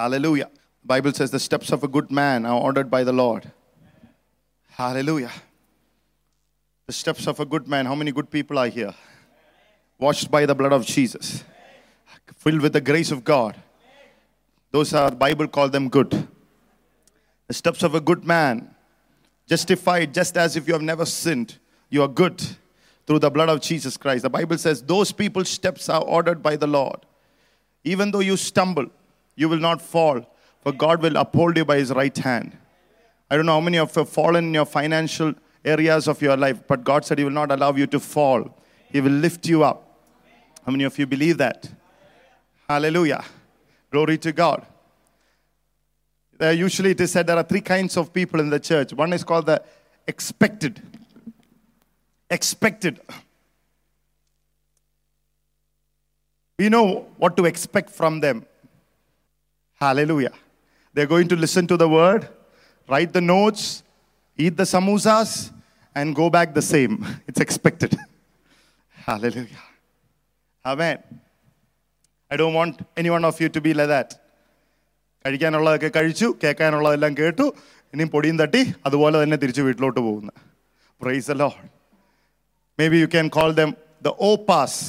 Hallelujah. Bible says the steps of a good man are ordered by the Lord. Hallelujah. The steps of a good man. How many good people are here? Washed by the blood of Jesus. Filled with the grace of God. Those are Bible call them good. The steps of a good man. Justified just as if you have never sinned. You are good through the blood of Jesus Christ. The Bible says those people's steps are ordered by the Lord. Even though you stumble, you will not fall, for God will uphold you by his right hand. I don't know how many of you have fallen in your financial areas of your life, but God said he will not allow you to fall. He will lift you up. How many of you believe that? Hallelujah. Glory to God. Usually it is said there are three kinds of people in the church. One is called the expected. Expected. We know what to expect from them. Hallelujah. They're going to listen to the word, write the notes, eat the samosas, and go back the same. It's expected. Hallelujah. Amen. I don't want any one of you to be like that. കഴിക്കാനുള്ളതൊക്കെ കഴിച്ചു കേൾക്കാനുള്ളതെല്ലാം കേട്ടു ഇനിയും പൊടിയും തട്ടി അതുപോലെ തന്നെ തിരിച്ച് വീട്ടിലോട്ട് പോകുന്നു price law may be you can call them the oh pass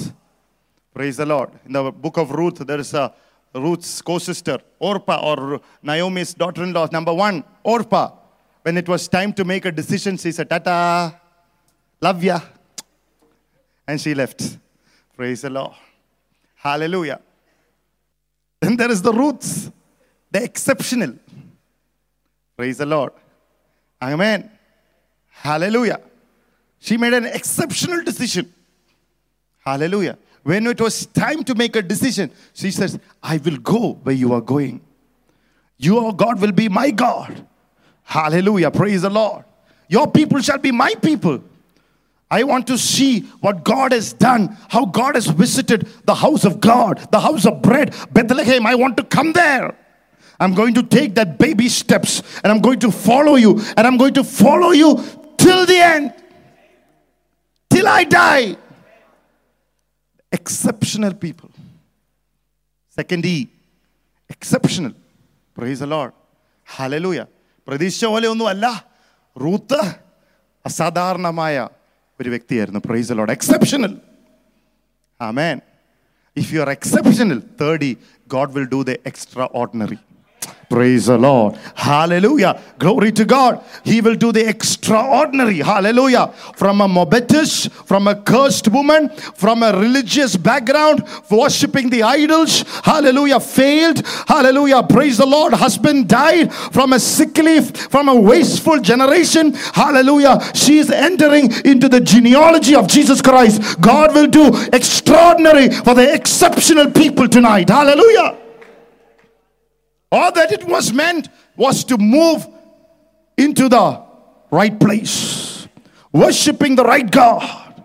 praise the load in the book of Ruth there is a Ruth's co-sister Orpah or Naomi's daughter-in-law number one Orpah. When it was time to make a decision she said tata love ya. And she left. Praise the Lord. Hallelujah. Then there is the Ruths the exceptional. Praise the Lord. Amen. Hallelujah. She made an exceptional decision. Hallelujah when it was time to make a decision, she says, I will go where you are going. Your God will be my God. Hallelujah. Praise the Lord. Your people shall be my people. I want to see what God has done, how God has visited the house of God, the house of bread, Bethlehem. I want to come there. I'm going to take that baby steps and I'm going to follow you and I'm going to follow you till the end, till I die exceptional people. Second E, exceptional. Praise the hallelujah പ്രതീക്ഷ പോലെ ഒന്നുമല്ല. Ruth അസാധാരണമായ ഒരു വ്യക്തിയായിരുന്നു. Praise the Lord exceptional amen if you are exceptional third E God will do the extraordinary Praise the Lord. Hallelujah. Glory to God. He will do the extraordinary. Hallelujah. From a Moabitess, from a cursed woman, from a religious background, worshipping the idols. Hallelujah. Failed. Hallelujah. Praise the Lord. Husband died from a sickly, from a wasteful generation. Hallelujah. She is entering into the genealogy of Jesus Christ. God will do extraordinary for the exceptional people tonight. Hallelujah. All that it was meant was to move into the right place, worshiping the right God.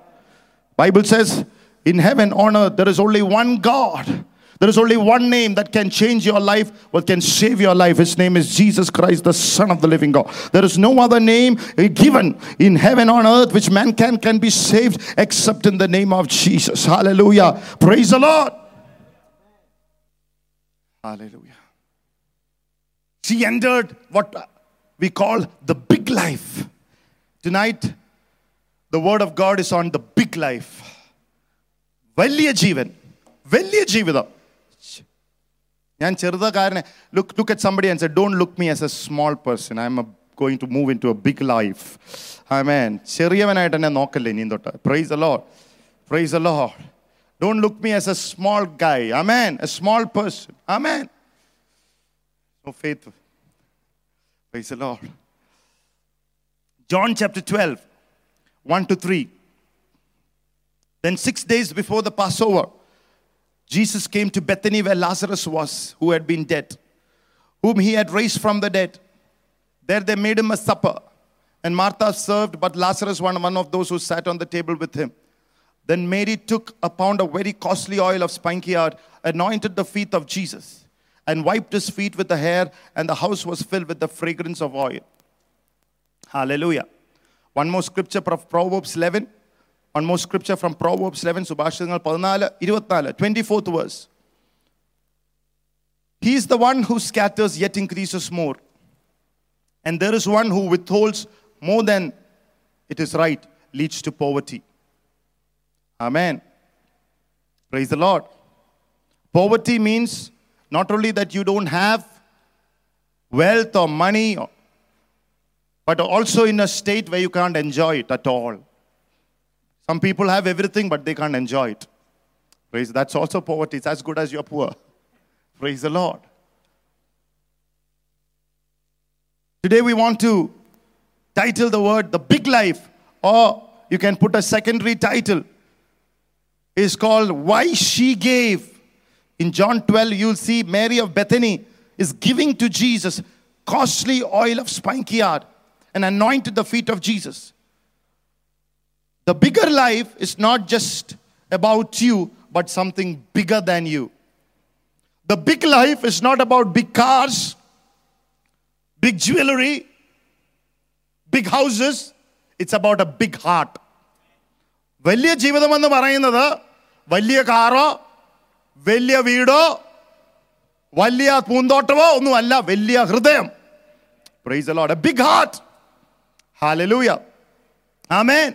Bible says, in heaven on earth, there is only one God. There is only one name that can change your life, what can save your life. His name is Jesus Christ, the Son of the living God. There is no other name given in heaven on earth which man can, can be saved except in the name of Jesus. Hallelujah. Praise the Lord. Hallelujah. She entered what we call the big life. Tonight, the word of God is on the big life. വലിയ ജീവൻ വലിയ ജീവിതം ഞാൻ ചെറുതക്കാരനെ look look at somebody and don't look me as a small person I am going to move in to a big life I mean ചെറിയവനായിട്ട് എന്നെ നോക്കല്ലേ ഇനിയും തൊട്ട് praise hello praise hello don't look me as a small guy I mean a small person I mean no faith. Praise the Lord. John chapter 12, 1 to 3. Then, six days before the Passover, Jesus came to Bethany where Lazarus was, who had been dead, whom he had raised from the dead. There they made him a supper. And Martha served, but Lazarus, one, one of those who sat on the table with him. Then Mary took a pound of very costly oil of spikenard, anointed the feet of Jesus and wiped his feet with the hair, and the house was filled with the fragrance of oil. Hallelujah. One more scripture from Proverbs 11. One more scripture from Proverbs 11, Subhashithangal 24th verse. He is the one who scatters yet increases more. And there is one who withholds more than it is right, leads to poverty. Amen. Praise the Lord. Poverty means not only that you don't have wealth or money, but also in a state where you can't enjoy it at all. Some people have everything, but they can't enjoy it. Praise. That's also poverty. It's as good as you're poor. Praise the Lord. Today we want to title the word The Big Life, or you can put a secondary title. Is called Why She Gave. In John 12, you'll see Mary of Bethany is giving to Jesus costly oil of spikenard and anointed the feet of Jesus. The bigger life is not just about you, but something bigger than you. The big life is not about big cars, big jewelry, big houses. It's about a big heart. വലിയ ജീവിതം എന്ന് പറയുന്നത് വലിയ കാറോ വലിയ വീടോ വലിയ പൂന്തോട്ടമോ ഒന്നുമല്ല വലിയ ഹൃദയം price load A big heart hallelujah amen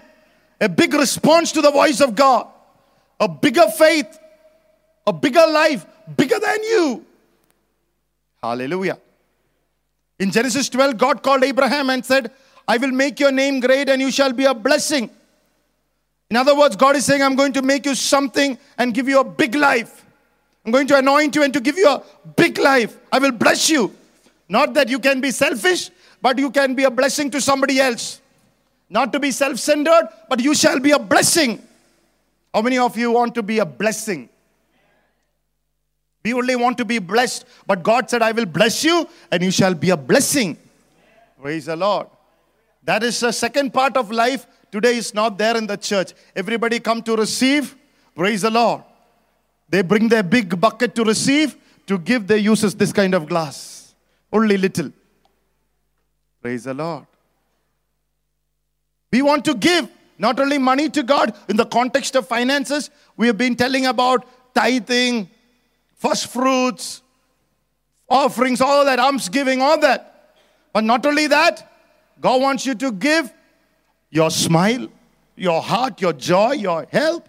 a big response to the voice of God A bigger faith a bigger life bigger than you. Hallelujah. In Genesis 12, God called Abraham and said, I will make your name great and you shall be a blessing. In other words, God is saying, I'm going to make you something and give you a big life. I'm going to anoint you and to give you a big life. I will bless you. Not that you can be selfish, but you can be a blessing to somebody else. Not to be self centered, but you shall be a blessing. How many of you want to be a blessing? We only want to be blessed, but God said, I will bless you and you shall be a blessing. Praise the Lord. That is the second part of life. Today is not there in the church. Everybody come to receive. Praise the Lord. They bring their big bucket to receive. To give, their uses this kind of glass. Only little. Praise the Lord. We want to give not only money to God in the context of finances. We have been telling about tithing, first fruits, offerings, all that, alms giving, all that. But not only that, God wants you to give your smile, your heart, your joy, your help.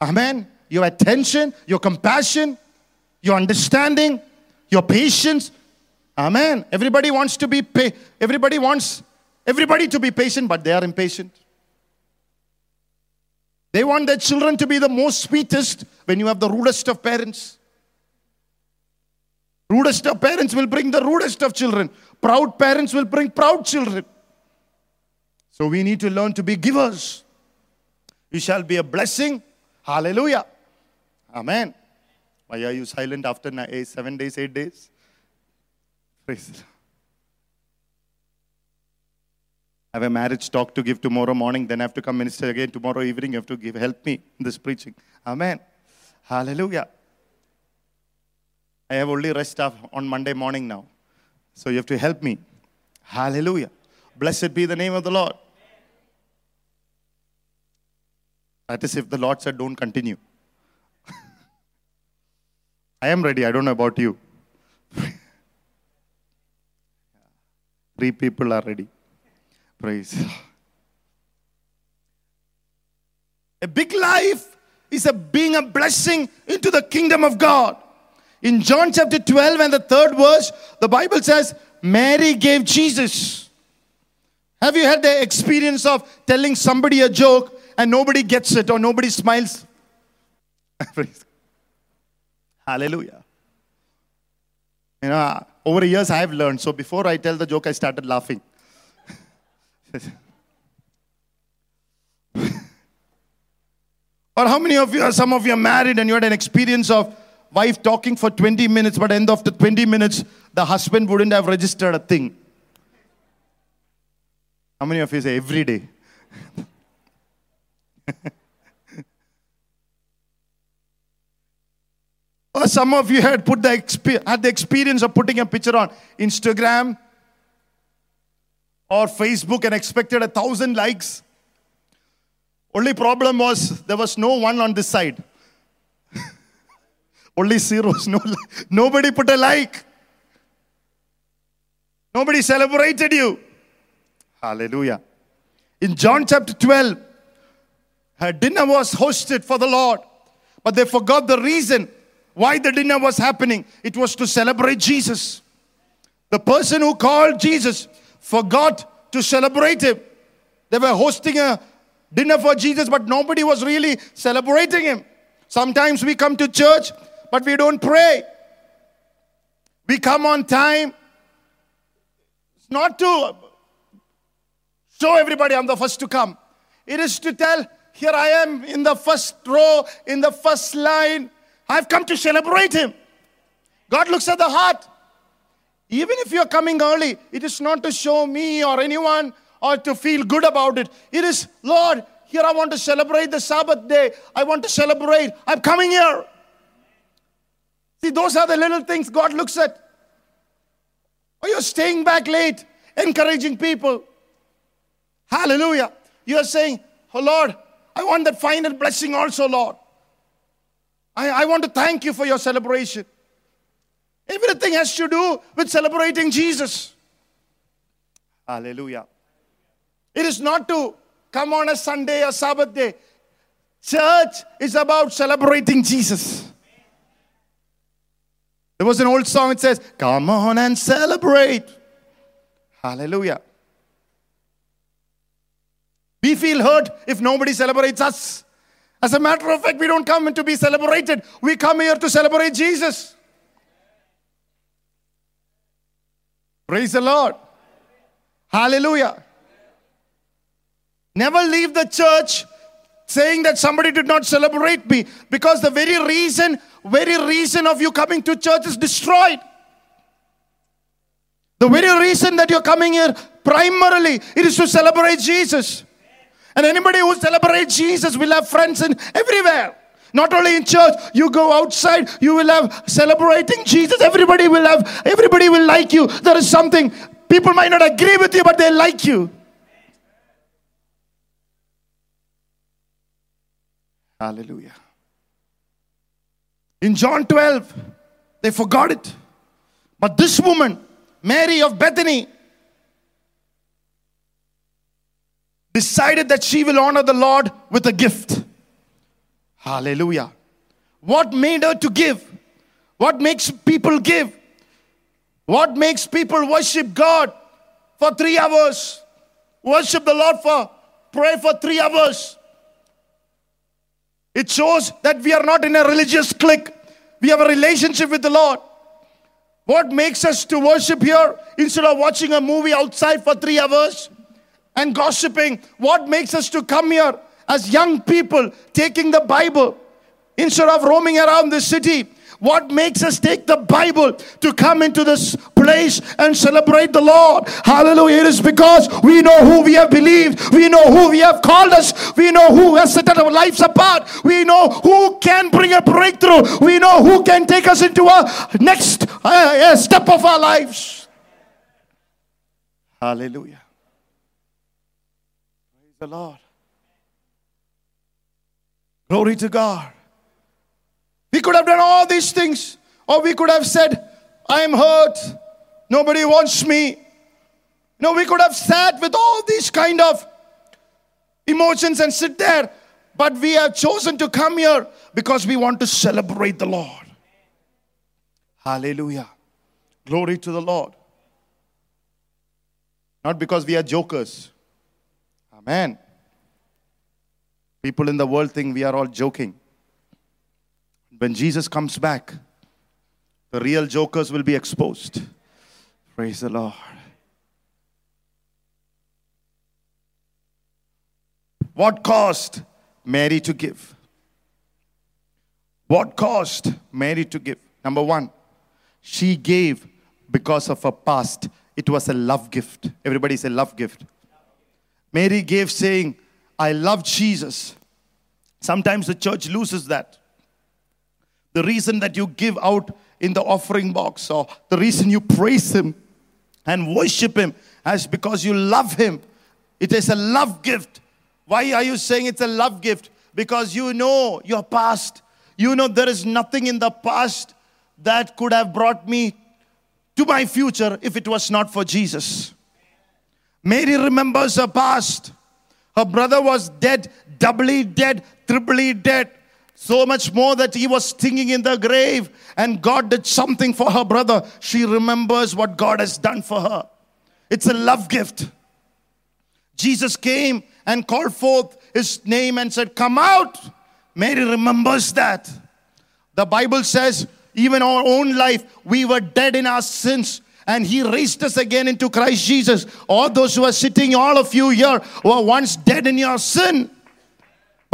Amen. Your attention, your compassion, your understanding, your patience. Amen. Everybody wants to be pa- everybody wants everybody to be patient, but they are impatient. They want their children to be the most sweetest when you have the rudest of parents. Rudest of parents will bring the rudest of children. Proud parents will bring proud children. So we need to learn to be givers. You shall be a blessing. Hallelujah. Amen. Why are you silent after eight, seven days, eight days? Praise. I have a marriage talk to give tomorrow morning, then I have to come minister again tomorrow evening. You have to give help me in this preaching. Amen. Hallelujah. I have only rest on Monday morning now. So you have to help me. Hallelujah. Blessed be the name of the Lord. That is if the Lord said, don't continue. I am ready. I don't know about you. Three people are ready. Praise. A big life is a being a blessing into the kingdom of God. In John chapter 12 and the third verse, the Bible says, Mary gave Jesus. Have you had the experience of telling somebody a joke and nobody gets it or nobody smiles? Hallelujah. You know, over the years I have learned. So before I tell the joke, I started laughing. or how many of you, are, some of you are married and you had an experience of wife talking for 20 minutes, but end of the 20 minutes, the husband wouldn't have registered a thing. How many of you say every day? or some of you had put the had the experience of putting a picture on Instagram or Facebook and expected a thousand likes. Only problem was there was no one on this side. Only zeros. No, nobody put a like. Nobody celebrated you. Hallelujah. In John chapter 12, her dinner was hosted for the Lord, but they forgot the reason why the dinner was happening. It was to celebrate Jesus. The person who called Jesus forgot to celebrate him. They were hosting a dinner for Jesus, but nobody was really celebrating him. Sometimes we come to church, but we don't pray. We come on time. It's not to show everybody I'm the first to come. It is to tell, here I am in the first row, in the first line. I've come to celebrate him. God looks at the heart. Even if you're coming early, it is not to show me or anyone or to feel good about it. It is, Lord, here I want to celebrate the Sabbath day. I want to celebrate. I'm coming here. See, those are the little things God looks at. Or you're staying back late, encouraging people. Hallelujah. You're saying, Oh Lord, I want that final blessing also, Lord. I, I want to thank you for your celebration. Everything has to do with celebrating Jesus. Hallelujah. It is not to come on a Sunday or Sabbath day. Church is about celebrating Jesus. There was an old song, it says, Come on and celebrate. Hallelujah. We feel hurt if nobody celebrates us. As a matter of fact, we don't come to be celebrated. We come here to celebrate Jesus. Praise the Lord. Hallelujah. Never leave the church saying that somebody did not celebrate me because the very reason, very reason of you coming to church is destroyed. The very reason that you're coming here, primarily, it is to celebrate Jesus. And anybody who celebrates Jesus will have friends in everywhere. Not only in church, you go outside, you will have celebrating Jesus. Everybody will have, everybody will like you. There is something, people might not agree with you, but they like you. Hallelujah. In John 12, they forgot it. But this woman, Mary of Bethany, decided that she will honor the Lord with a gift. Hallelujah. What made her to give? What makes people give? What makes people worship God for three hours? Worship the Lord for, pray for three hours. It shows that we are not in a religious clique. We have a relationship with the Lord. What makes us to worship here instead of watching a movie outside for three hours? And gossiping. What makes us to come here as young people taking the Bible instead of roaming around the city? What makes us take the Bible to come into this place and celebrate the Lord? Hallelujah. It is because we know who we have believed. We know who we have called us. We know who has set our lives apart. We know who can bring a breakthrough. We know who can take us into a next uh, step of our lives. Hallelujah the Lord. Glory to God. We could have done all these things, or we could have said, I am hurt. Nobody wants me. No, we could have sat with all these kind of emotions and sit there, but we have chosen to come here because we want to celebrate the Lord. Hallelujah. Glory to the Lord. Not because we are jokers. Amen. People in the world think we are all joking. When Jesus comes back, the real jokers will be exposed. Praise the Lord. What caused Mary to give? What caused Mary to give? Number one, she gave because of her past. It was a love gift. Everybody say love gift. Mary gave saying, I love Jesus. Sometimes the church loses that. The reason that you give out in the offering box or the reason you praise Him and worship Him is because you love Him. It is a love gift. Why are you saying it's a love gift? Because you know your past, You know, there is nothing in the past that could have brought me to my future if it was not for Jesus. Mary remembers her past. Her brother was dead, doubly dead, triply dead. So much more that he was stinging in the grave, and God did something for her brother. She remembers what God has done for her. It's a love gift. Jesus came and called forth his name and said, Come out. Mary remembers that. The Bible says, even our own life, we were dead in our sins. And he raised us again into Christ Jesus. All those who are sitting, all of you here, were once dead in your sin.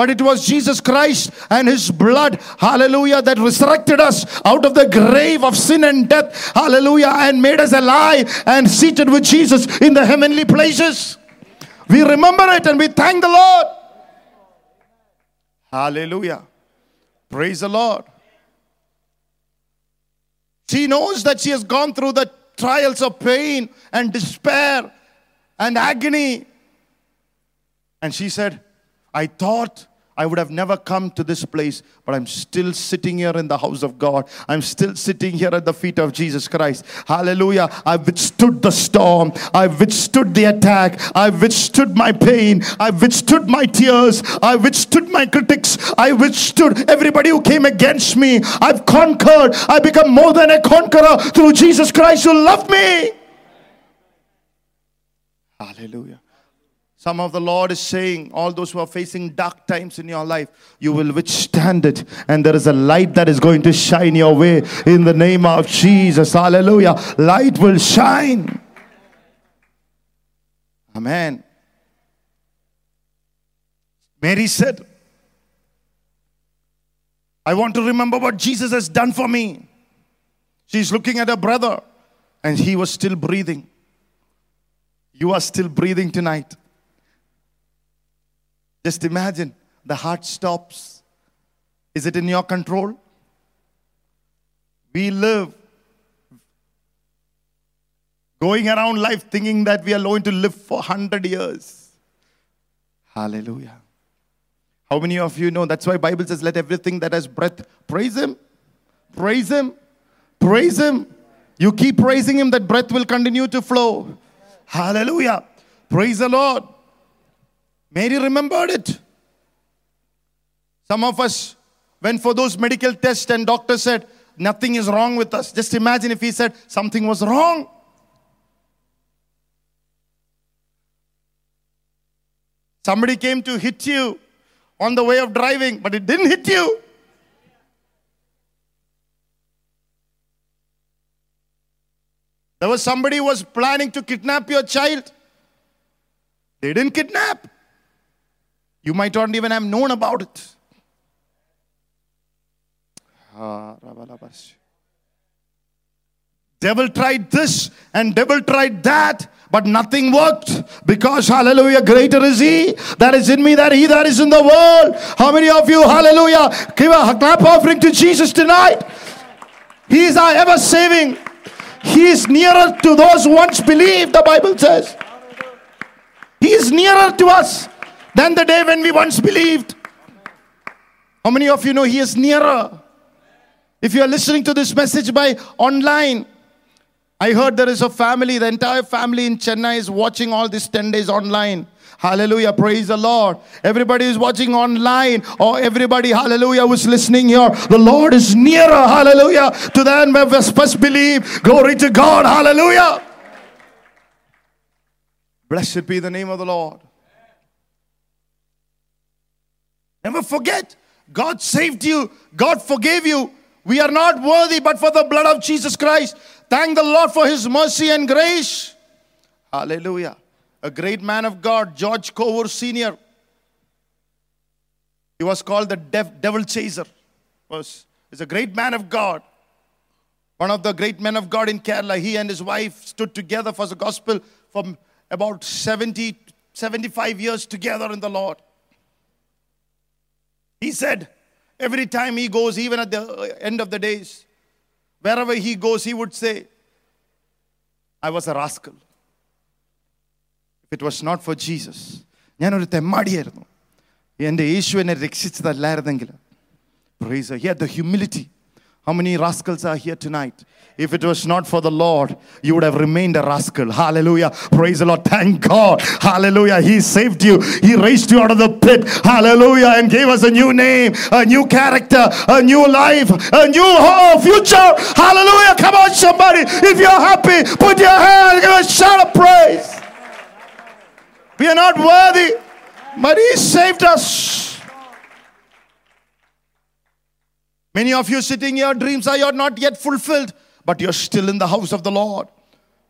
But it was Jesus Christ and His blood, hallelujah, that resurrected us out of the grave of sin and death, hallelujah, and made us alive and seated with Jesus in the heavenly places. We remember it and we thank the Lord. Hallelujah. Praise the Lord. She knows that she has gone through the trials of pain and despair and agony. And she said, I thought I would have never come to this place, but I'm still sitting here in the house of God. I'm still sitting here at the feet of Jesus Christ. Hallelujah. I've withstood the storm. I've withstood the attack. I've withstood my pain. I've withstood my tears. I've withstood my critics. I withstood everybody who came against me. I've conquered. I've become more than a conqueror through Jesus Christ who loved me. Hallelujah. Some of the Lord is saying, all those who are facing dark times in your life, you will withstand it. And there is a light that is going to shine your way in the name of Jesus. Hallelujah. Light will shine. Amen. Mary said, I want to remember what Jesus has done for me. She's looking at her brother, and he was still breathing. You are still breathing tonight. Just imagine the heart stops. Is it in your control? We live going around life thinking that we are going to live for 100 years. Hallelujah. How many of you know that's why Bible says let everything that has breath praise him. Praise him. Praise him. You keep praising him that breath will continue to flow. Hallelujah. Praise the Lord. Mary remembered it. Some of us went for those medical tests and doctor said nothing is wrong with us. Just imagine if he said something was wrong. Somebody came to hit you on the way of driving, but it didn't hit you. There was somebody who was planning to kidnap your child. They didn't kidnap. You might not even have known about it. Ah, devil tried this and devil tried that, but nothing worked because hallelujah, greater is he that is in me than he that is in the world. How many of you, hallelujah, give a clap offering to Jesus tonight? He is our ever saving. He is nearer to those who once believed, the Bible says. He is nearer to us than the day when we once believed. How many of you know He is nearer? If you are listening to this message by online, I heard there is a family, the entire family in Chennai is watching all these 10 days online. Hallelujah. Praise the Lord. Everybody is watching online or everybody, hallelujah, who's listening here. The Lord is nearer, hallelujah, to them who first believe. Glory to God. Hallelujah. Blessed be the name of the Lord. Never forget, God saved you, God forgave you. We are not worthy, but for the blood of Jesus Christ. Thank the Lord for his mercy and grace. Hallelujah. A great man of God, George Cover Sr. He was called the devil chaser. Was is a great man of God. One of the great men of God in Kerala. He and his wife stood together for the gospel for about 70, 75 years together in the Lord. He said, every time he goes, even at the end of the days, wherever he goes, he would say, I was a rascal. If it was not for Jesus, ഞാനൊരു തെമ്മാടിയായിരുന്നു എൻ്റെ യേശു എന്നെ രക്ഷിച്ചതല്ലായിരുന്നെങ്കിൽ Praise the He had the humility. How many rascals are here tonight? If it was not for the Lord, you would have remained a rascal. Hallelujah. Praise the Lord. Thank God. Hallelujah. He saved you. He raised you out of the pit. Hallelujah. And gave us a new name, a new character, a new life, a new whole future. Hallelujah. Come on, somebody. If you're happy, put your hand, give a shout of praise. We are not worthy, but He saved us. Many of you sitting here, dreams are not yet fulfilled, but you're still in the house of the Lord.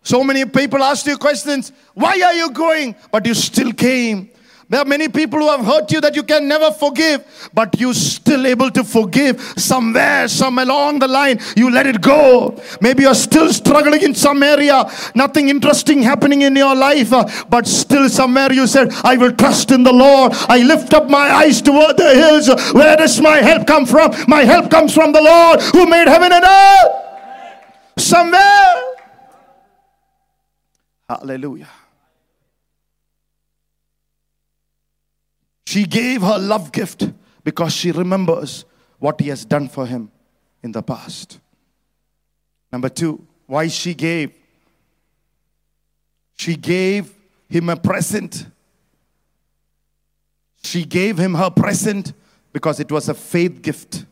So many people ask you questions why are you going? But you still came. There are many people who have hurt you that you can never forgive, but you still able to forgive somewhere, some along the line. You let it go. Maybe you're still struggling in some area, nothing interesting happening in your life, uh, but still somewhere you said, I will trust in the Lord. I lift up my eyes toward the hills. Where does my help come from? My help comes from the Lord who made heaven and earth. Somewhere. Hallelujah. She gave her love gift because she remembers what he has done for him in the past. Number two, why she gave. She gave him a present. She gave him her present because it was a faith gift.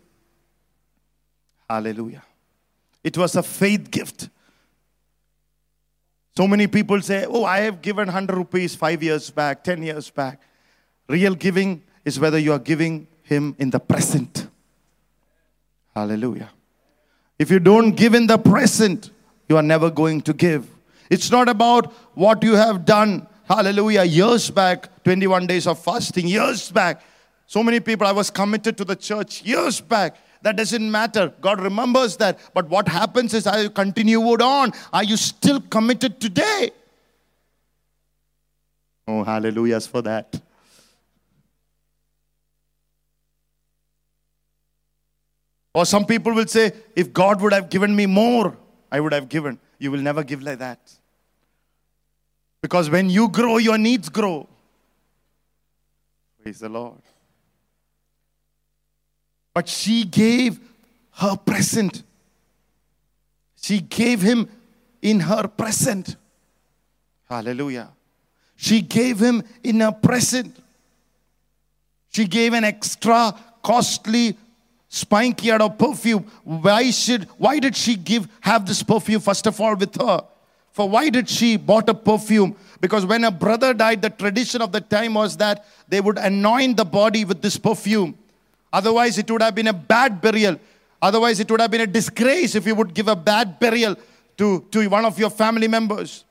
Hallelujah. It was a faith gift. So many people say, Oh, I have given 100 rupees five years back, 10 years back. Real giving is whether you are giving Him in the present. Hallelujah. If you don't give in the present, you are never going to give. It's not about what you have done. Hallelujah. Years back, 21 days of fasting, years back. So many people, I was committed to the church years back. That doesn't matter. God remembers that. But what happens is, I continue on. Are you still committed today? Oh, hallelujahs for that. Or some people will say, if God would have given me more, I would have given. You will never give like that. Because when you grow, your needs grow. Praise the Lord. But she gave her present. She gave him in her present. Hallelujah. She gave him in her present. She gave an extra costly spikenard of perfume. Why should why did she give have this perfume first of all with her? For why did she bought a perfume? Because when a brother died, the tradition of the time was that they would anoint the body with this perfume. Otherwise, it would have been a bad burial. Otherwise, it would have been a disgrace if you would give a bad burial to, to one of your family members.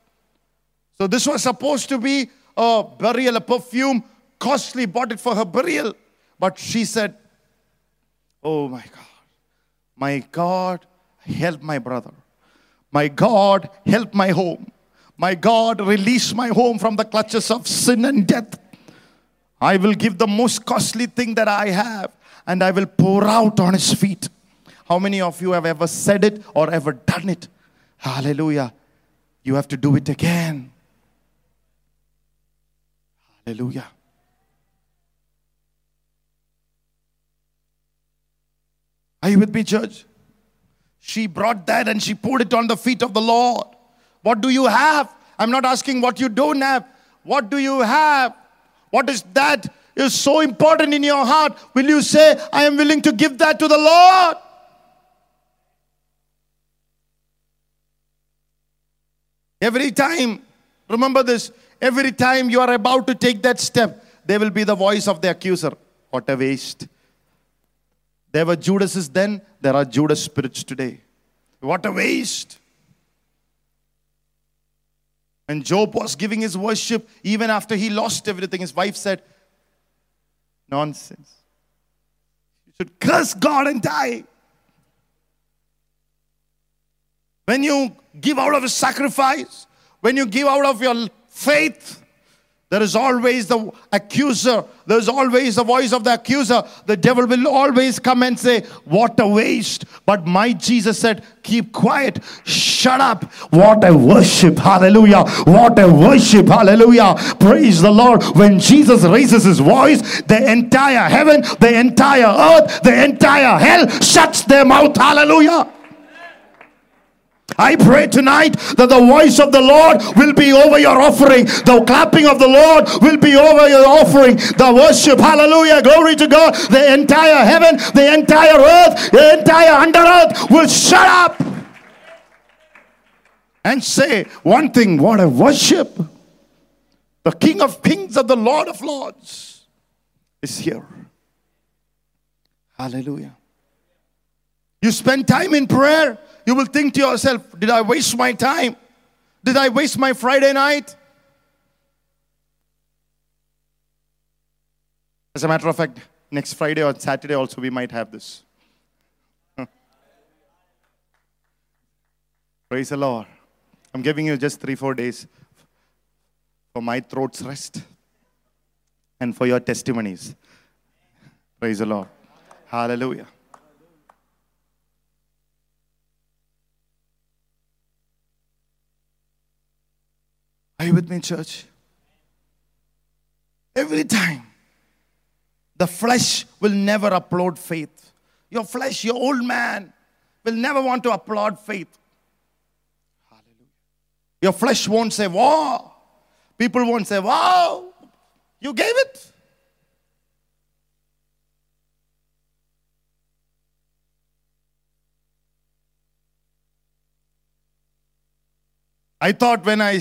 So, this was supposed to be a burial, a perfume, costly, bought it for her burial. But she said, Oh my God. My God, help my brother. My God, help my home. My God, release my home from the clutches of sin and death. I will give the most costly thing that I have and I will pour out on his feet. How many of you have ever said it or ever done it? Hallelujah. You have to do it again. Hallelujah. Are you with me, church? She brought that and she put it on the feet of the Lord. What do you have? I'm not asking what you don't have. What do you have? What is that is so important in your heart? Will you say, I am willing to give that to the Lord? Every time, remember this, every time you are about to take that step, there will be the voice of the accuser. What a waste. There were Judases then, there are Judas spirits today. What a waste. And Job was giving his worship, even after he lost everything, his wife said, Nonsense. You should curse God and die. When you give out of a sacrifice, when you give out of your faith, There is always the accuser. There's always the voice of the accuser. The devil will always come and say, What a waste. But my Jesus said, Keep quiet. Shut up. What a worship. Hallelujah. What a worship. Hallelujah. Praise the Lord. When Jesus raises his voice, the entire heaven, the entire earth, the entire hell shuts their mouth. Hallelujah. I pray tonight that the voice of the Lord will be over your offering. The clapping of the Lord will be over your offering. The worship, hallelujah, glory to God. The entire heaven, the entire earth, the entire under earth will shut up and say one thing what a worship. The King of Kings and the Lord of Lords is here. Hallelujah. You spend time in prayer, you will think to yourself, Did I waste my time? Did I waste my Friday night? As a matter of fact, next Friday or Saturday also we might have this. Praise the Lord. I'm giving you just three, four days for my throat's rest and for your testimonies. Praise the Lord. Hallelujah. Are you with me, church? Every time. The flesh will never applaud faith. Your flesh, your old man, will never want to applaud faith. Hallelujah. Your flesh won't say, Wow. People won't say, Wow, you gave it. I thought when I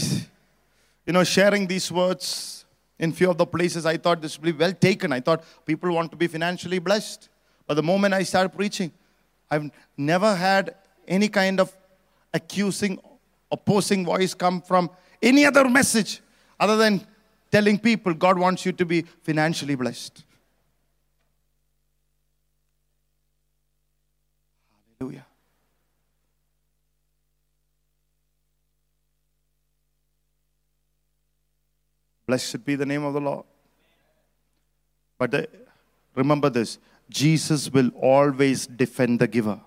you know, sharing these words in few of the places, I thought this would be well taken. I thought people want to be financially blessed. But the moment I started preaching, I've never had any kind of accusing, opposing voice come from any other message other than telling people God wants you to be financially blessed. Hallelujah. Blessed be the name of the Lord. But the, remember this Jesus will always defend the giver.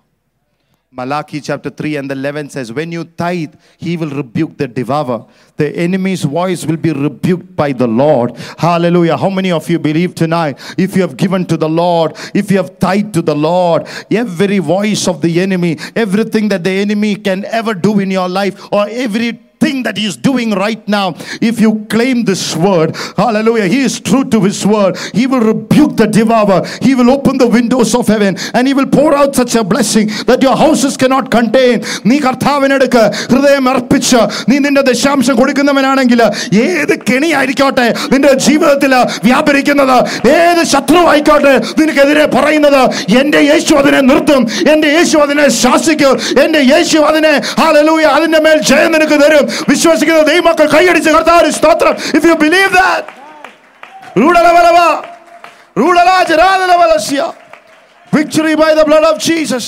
Malachi chapter 3 and 11 says, When you tithe, he will rebuke the devourer. The enemy's voice will be rebuked by the Lord. Hallelujah. How many of you believe tonight? If you have given to the Lord, if you have tithed to the Lord, every voice of the enemy, everything that the enemy can ever do in your life, or every thing that he is doing right now, if you claim this word, hallelujah, he is true to his word. He will rebuke the devourer. He will open the windows of heaven and he will pour out such a blessing that your houses cannot contain. നീ കർത്താവിനെടുക്ക് ഹൃദയം അർപ്പിച്ച് നീ നിന്റെ ദശാംശം കൊടുക്കുന്നവനാണെങ്കിൽ ഏത് കെണിയായിരിക്കോട്ടെ നിന്റെ ജീവിതത്തിൽ വ്യാപരിക്കുന്നത് ഏത് ശത്രു ആയിക്കോട്ടെ നിനക്കെതിരെ പറയുന്നത് എന്റെ യേശു അതിനെ നിർത്തും എന്റെ യേശു അതിനെ ശാസിക്കും എന്റെ യേശു അതിനെ ഹാലലൂയ അതിന്റെ മേൽ ജയം നിനക്ക് തരും വിശ്വസിക്കുന്ന ദൈവമക്കൾ കൈയടിച്ച് കർത്താവിന് സ്തോത്രം if you believe that റൂഡലവലവ റൂഡലാചരാദലവലസ്യ Victory by the blood of Jesus.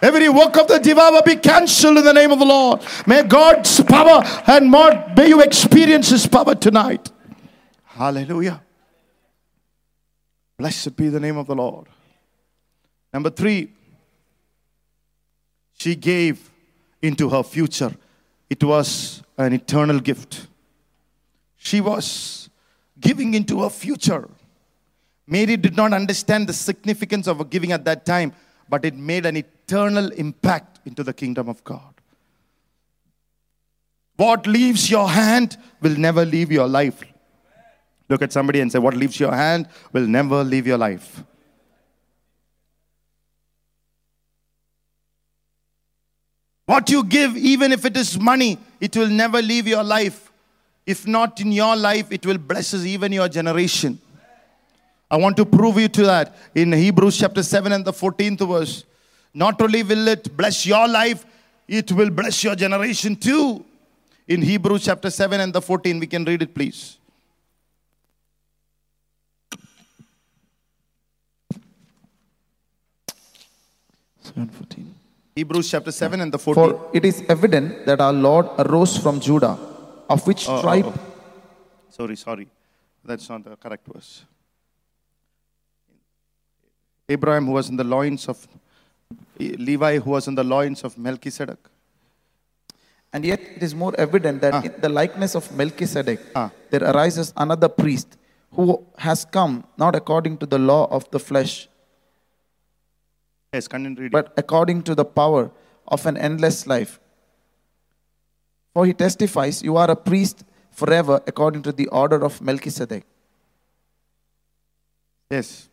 Every work of the devourer be cancelled in the name of the Lord. May God's power and more, may you experience His power tonight. Hallelujah. Blessed be the name of the Lord. Number three, she gave into her future. it was an eternal gift. She was giving into her future. Mary did not understand the significance of giving at that time, but it made an eternal impact into the kingdom of God. What leaves your hand will never leave your life. Look at somebody and say, What leaves your hand will never leave your life. What you give, even if it is money, it will never leave your life. If not in your life, it will bless even your generation. I want to prove you to that in Hebrews chapter 7 and the 14th verse. Not only will it bless your life, it will bless your generation too. In Hebrews chapter 7 and the 14, we can read it, please. Seven fourteen. Hebrews chapter 7 and the 14. For it is evident that our Lord arose from Judah, of which Oh, oh, tribe oh. Sorry, sorry. that's not the correct verse. Abraham, who was in the loins of Levi, who was in the loins of Melchizedek. And yet it is more evident that Ah. in the likeness of Melchizedek, Ah. there arises another priest who has come not according to the law of the flesh, Yes, continue reading. but according to the power of an endless life. For he testifies, You are a priest forever according to the order of Melchizedek. yes.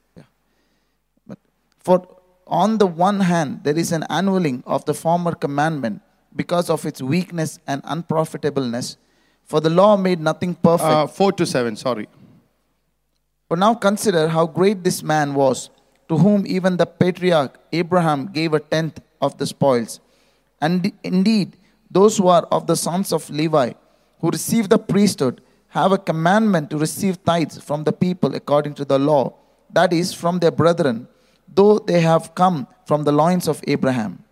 But for on the one hand, there is an annulling of the former commandment because of its weakness and unprofitableness. For the law made nothing perfect. Uh, 4 to 7, sorry. But now consider how great this man was, to whom even the patriarch Abraham gave a tenth of the spoils. And indeed, those who are of the sons of Levi, who receive the priesthood, have a commandment to receive tithes from the people according to the law, that is, from their brethren, though they have come from the loins of Abraham.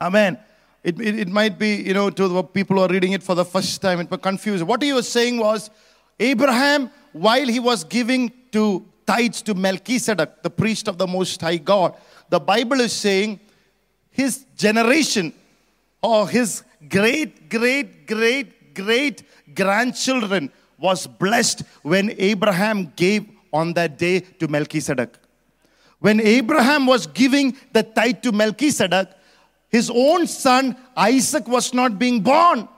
Amen. It, it, it might be, you know, to the people who are reading it for the first time, it might confuse. What he was saying was, Abraham, while he was giving to tithes to Melchizedek, the priest of the Most High God, the Bible is saying his generation or his great, great, great, great grandchildren was blessed when Abraham gave on that day to Melchizedek. When Abraham was giving the tithe to Melchizedek, his own son Isaac was not being born.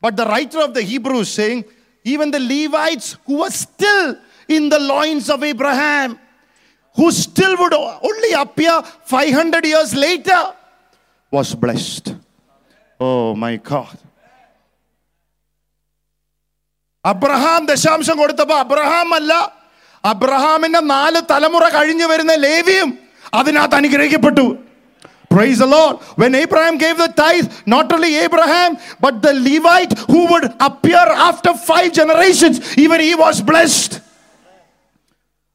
But the writer of the Hebrews saying, even the Levites who were still in the loins of Abraham, who still would only appear 500 years later, was blessed. Oh my God. Abraham ദശാംശം കൊടുത്തപ്പോ Abraham അല്ല അബ്രഹാമിന്റെ നാല് തലമുറ കഴിഞ്ഞു വരുന്ന ലേവിയും അതിനകത്ത് അനുഗ്രഹിക്കപ്പെട്ടു Praise the Lord. When Abraham gave the tithe, not only Abraham, but the Levite who would appear after five generations, even he was blessed.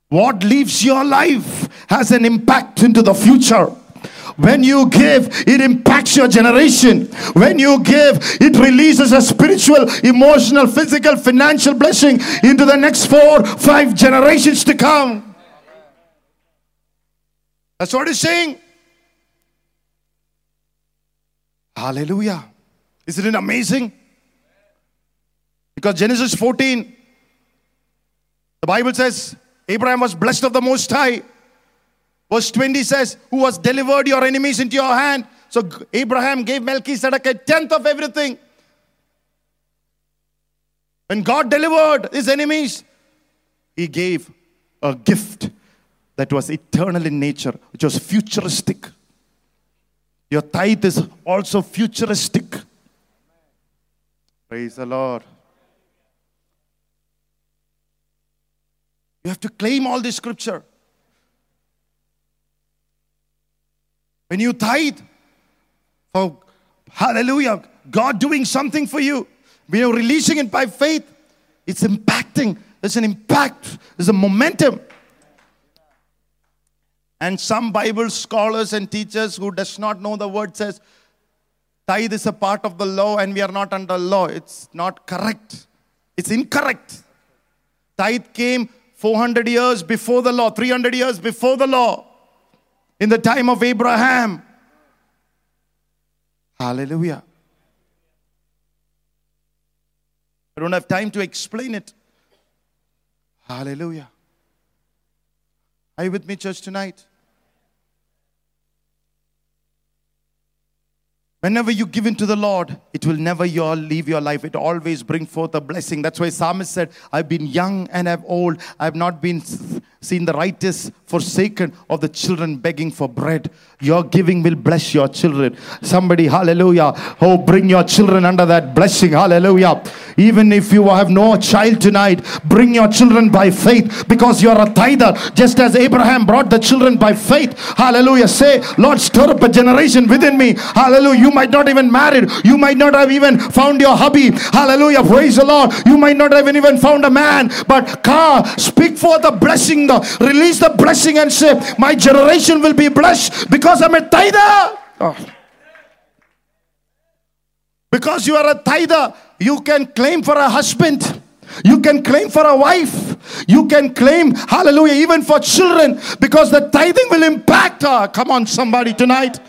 What leaves your life has an impact into the future. When you give, it impacts your generation. When you give, it releases a spiritual, emotional, physical, financial blessing into the next four, five generations to come. That's what he's saying. Hallelujah. Isn't it amazing? Because Genesis 14, the Bible says, Abraham was blessed of the Most High. Verse 20 says, Who has delivered your enemies into your hand? So Abraham gave Melchizedek a tenth of everything. When God delivered his enemies, he gave a gift that was eternal in nature, which was futuristic. Your tithe is also futuristic. Praise the Lord. You have to claim all this scripture. When you tithe, for hallelujah, God doing something for you, when you're releasing it by faith, it's impacting. There's an impact, there's a momentum. And some Bible scholars and teachers who does not know the word says, tithe is a part of the law and we are not under law. It's not correct. It's incorrect. Tithe came 400 years before the law, 300 years before the law, in the time of Abraham. Hallelujah. I don't have time to explain it. Hallelujah. Are you with me, church, tonight? Whenever you give into the Lord, it will never your, leave your life. It always bring forth a blessing. That's why Psalmist said, I've been young and I've old. I've not been seen the righteous forsaken or the children begging for bread. Your giving will bless your children. Somebody, hallelujah. Oh, bring your children under that blessing. Hallelujah. Even if you have no child tonight, bring your children by faith because you're a tither. Just as Abraham brought the children by faith. Hallelujah. Say, Lord, stir up a generation within me. Hallelujah. You might not even married. You might not have even found your hubby. Hallelujah. Praise the Lord. You might not have even found a man. But car, speak for the blessing. Release the blessing and say, my generation will be blessed because I'm a tither. Oh. Because you are a tither, you can claim for a husband. You can claim for a wife. You can claim, hallelujah, even for children because the tithing will impact her. Come on, somebody tonight.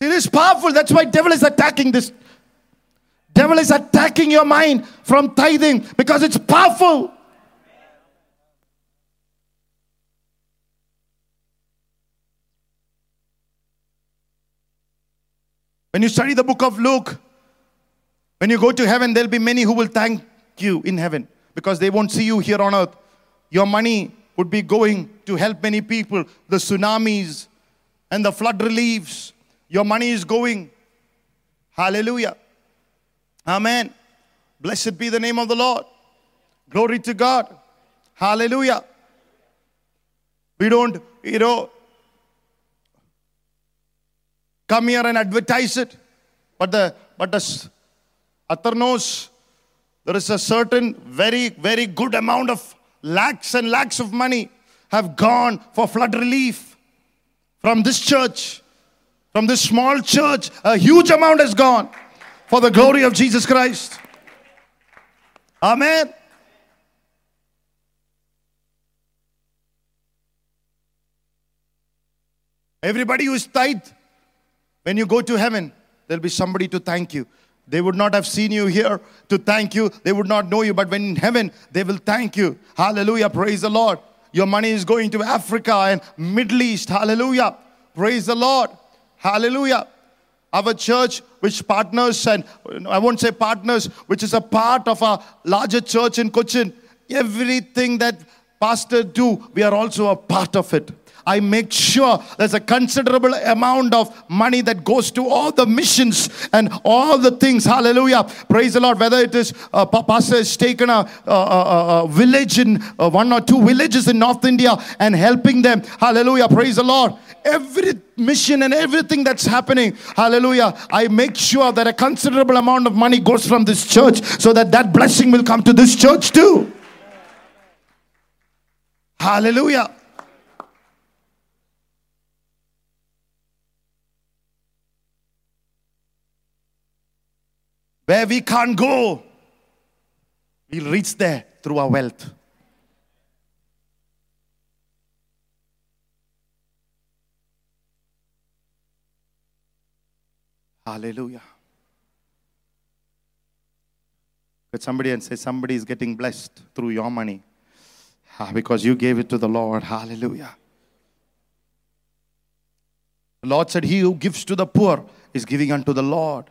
It is powerful. That's why devil is attacking this. Devil is attacking your mind from tithing because it's powerful. When you study the book of Luke, when you go to heaven, there'll be many who will thank you in heaven because they won't see you here on earth. Your money would be going to help many people. The tsunamis and the flood reliefs. Your money is going. Hallelujah. Amen. Blessed be the name of the Lord. Glory to God. Hallelujah. We don't, you know, come here and advertise it. But the but the s- knows there is a certain very, very good amount of lakhs and lakhs of money have gone for flood relief from this church, from this small church. A huge amount has gone for the glory of Jesus Christ. Amen. Everybody who is tithe when you go to heaven, there'll be somebody to thank you. They would not have seen you here to thank you. They would not know you. But when in heaven, they will thank you. Hallelujah. Praise the Lord. Your money is going to Africa and Middle East. Hallelujah. Praise the Lord. Hallelujah. Our church, which partners, and I won't say partners, which is a part of a larger church in Cochin, everything that pastor do, we are also a part of it. I make sure there's a considerable amount of money that goes to all the missions and all the things. Hallelujah. Praise the Lord. Whether it is uh, pastor has taken a, a, a- a village in uh, one or two villages in North India and helping them. Hallelujah. Praise the Lord. Every mission and everything that's happening, hallelujah, I make sure that a considerable amount of money goes from this church so that that blessing will come to this church too. Hallelujah. Where we can't go, we'll reach there through our wealth. Hallelujah. But somebody and say, somebody is getting blessed through your money because you gave it to the Lord. Hallelujah. The Lord said, He who gives to the poor is giving unto the Lord.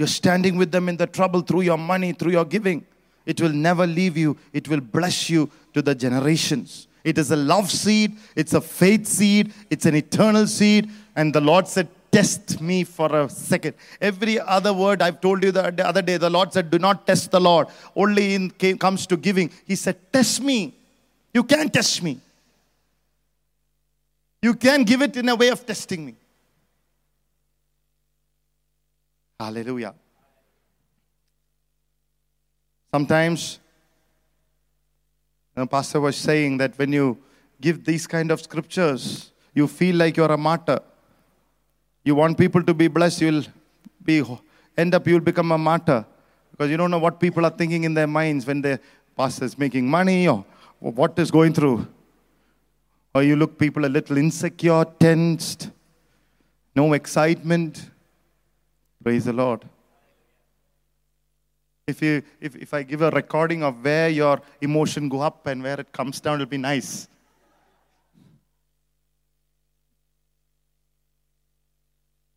You're standing with them in the trouble through your money, through your giving. It will never leave you, it will bless you to the generations. It is a love seed, it's a faith seed, it's an eternal seed. And the Lord said, Test me for a second. Every other word I've told you the the other day, the Lord said, Do not test the Lord. Only in came, comes to giving. He said, Test me. You can't test me. You can give it in a way of testing me. Hallelujah. Sometimes, the pastor was saying that when you give these kind of scriptures, you feel like you're a martyr. You want people to be blessed, you'll be end up you'll become a martyr because you don't know what people are thinking in their minds when the pastor is making money or what is going through. Or you look people a little insecure, tensed, no excitement. Praise the Lord. If, you, if, if I give a recording of where your emotion go up and where it comes down, it'll be nice.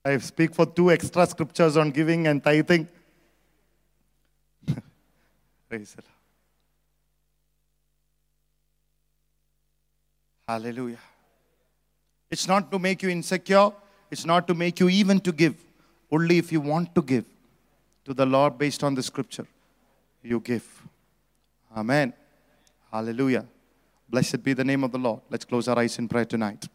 I speak for two extra scriptures on giving and tithing. Praise the Lord. Hallelujah. It's not to make you insecure. It's not to make you even to give. Only if you want to give to the Lord based on the scripture, you give. Amen. Hallelujah. Blessed be the name of the Lord. Let's close our eyes in prayer tonight.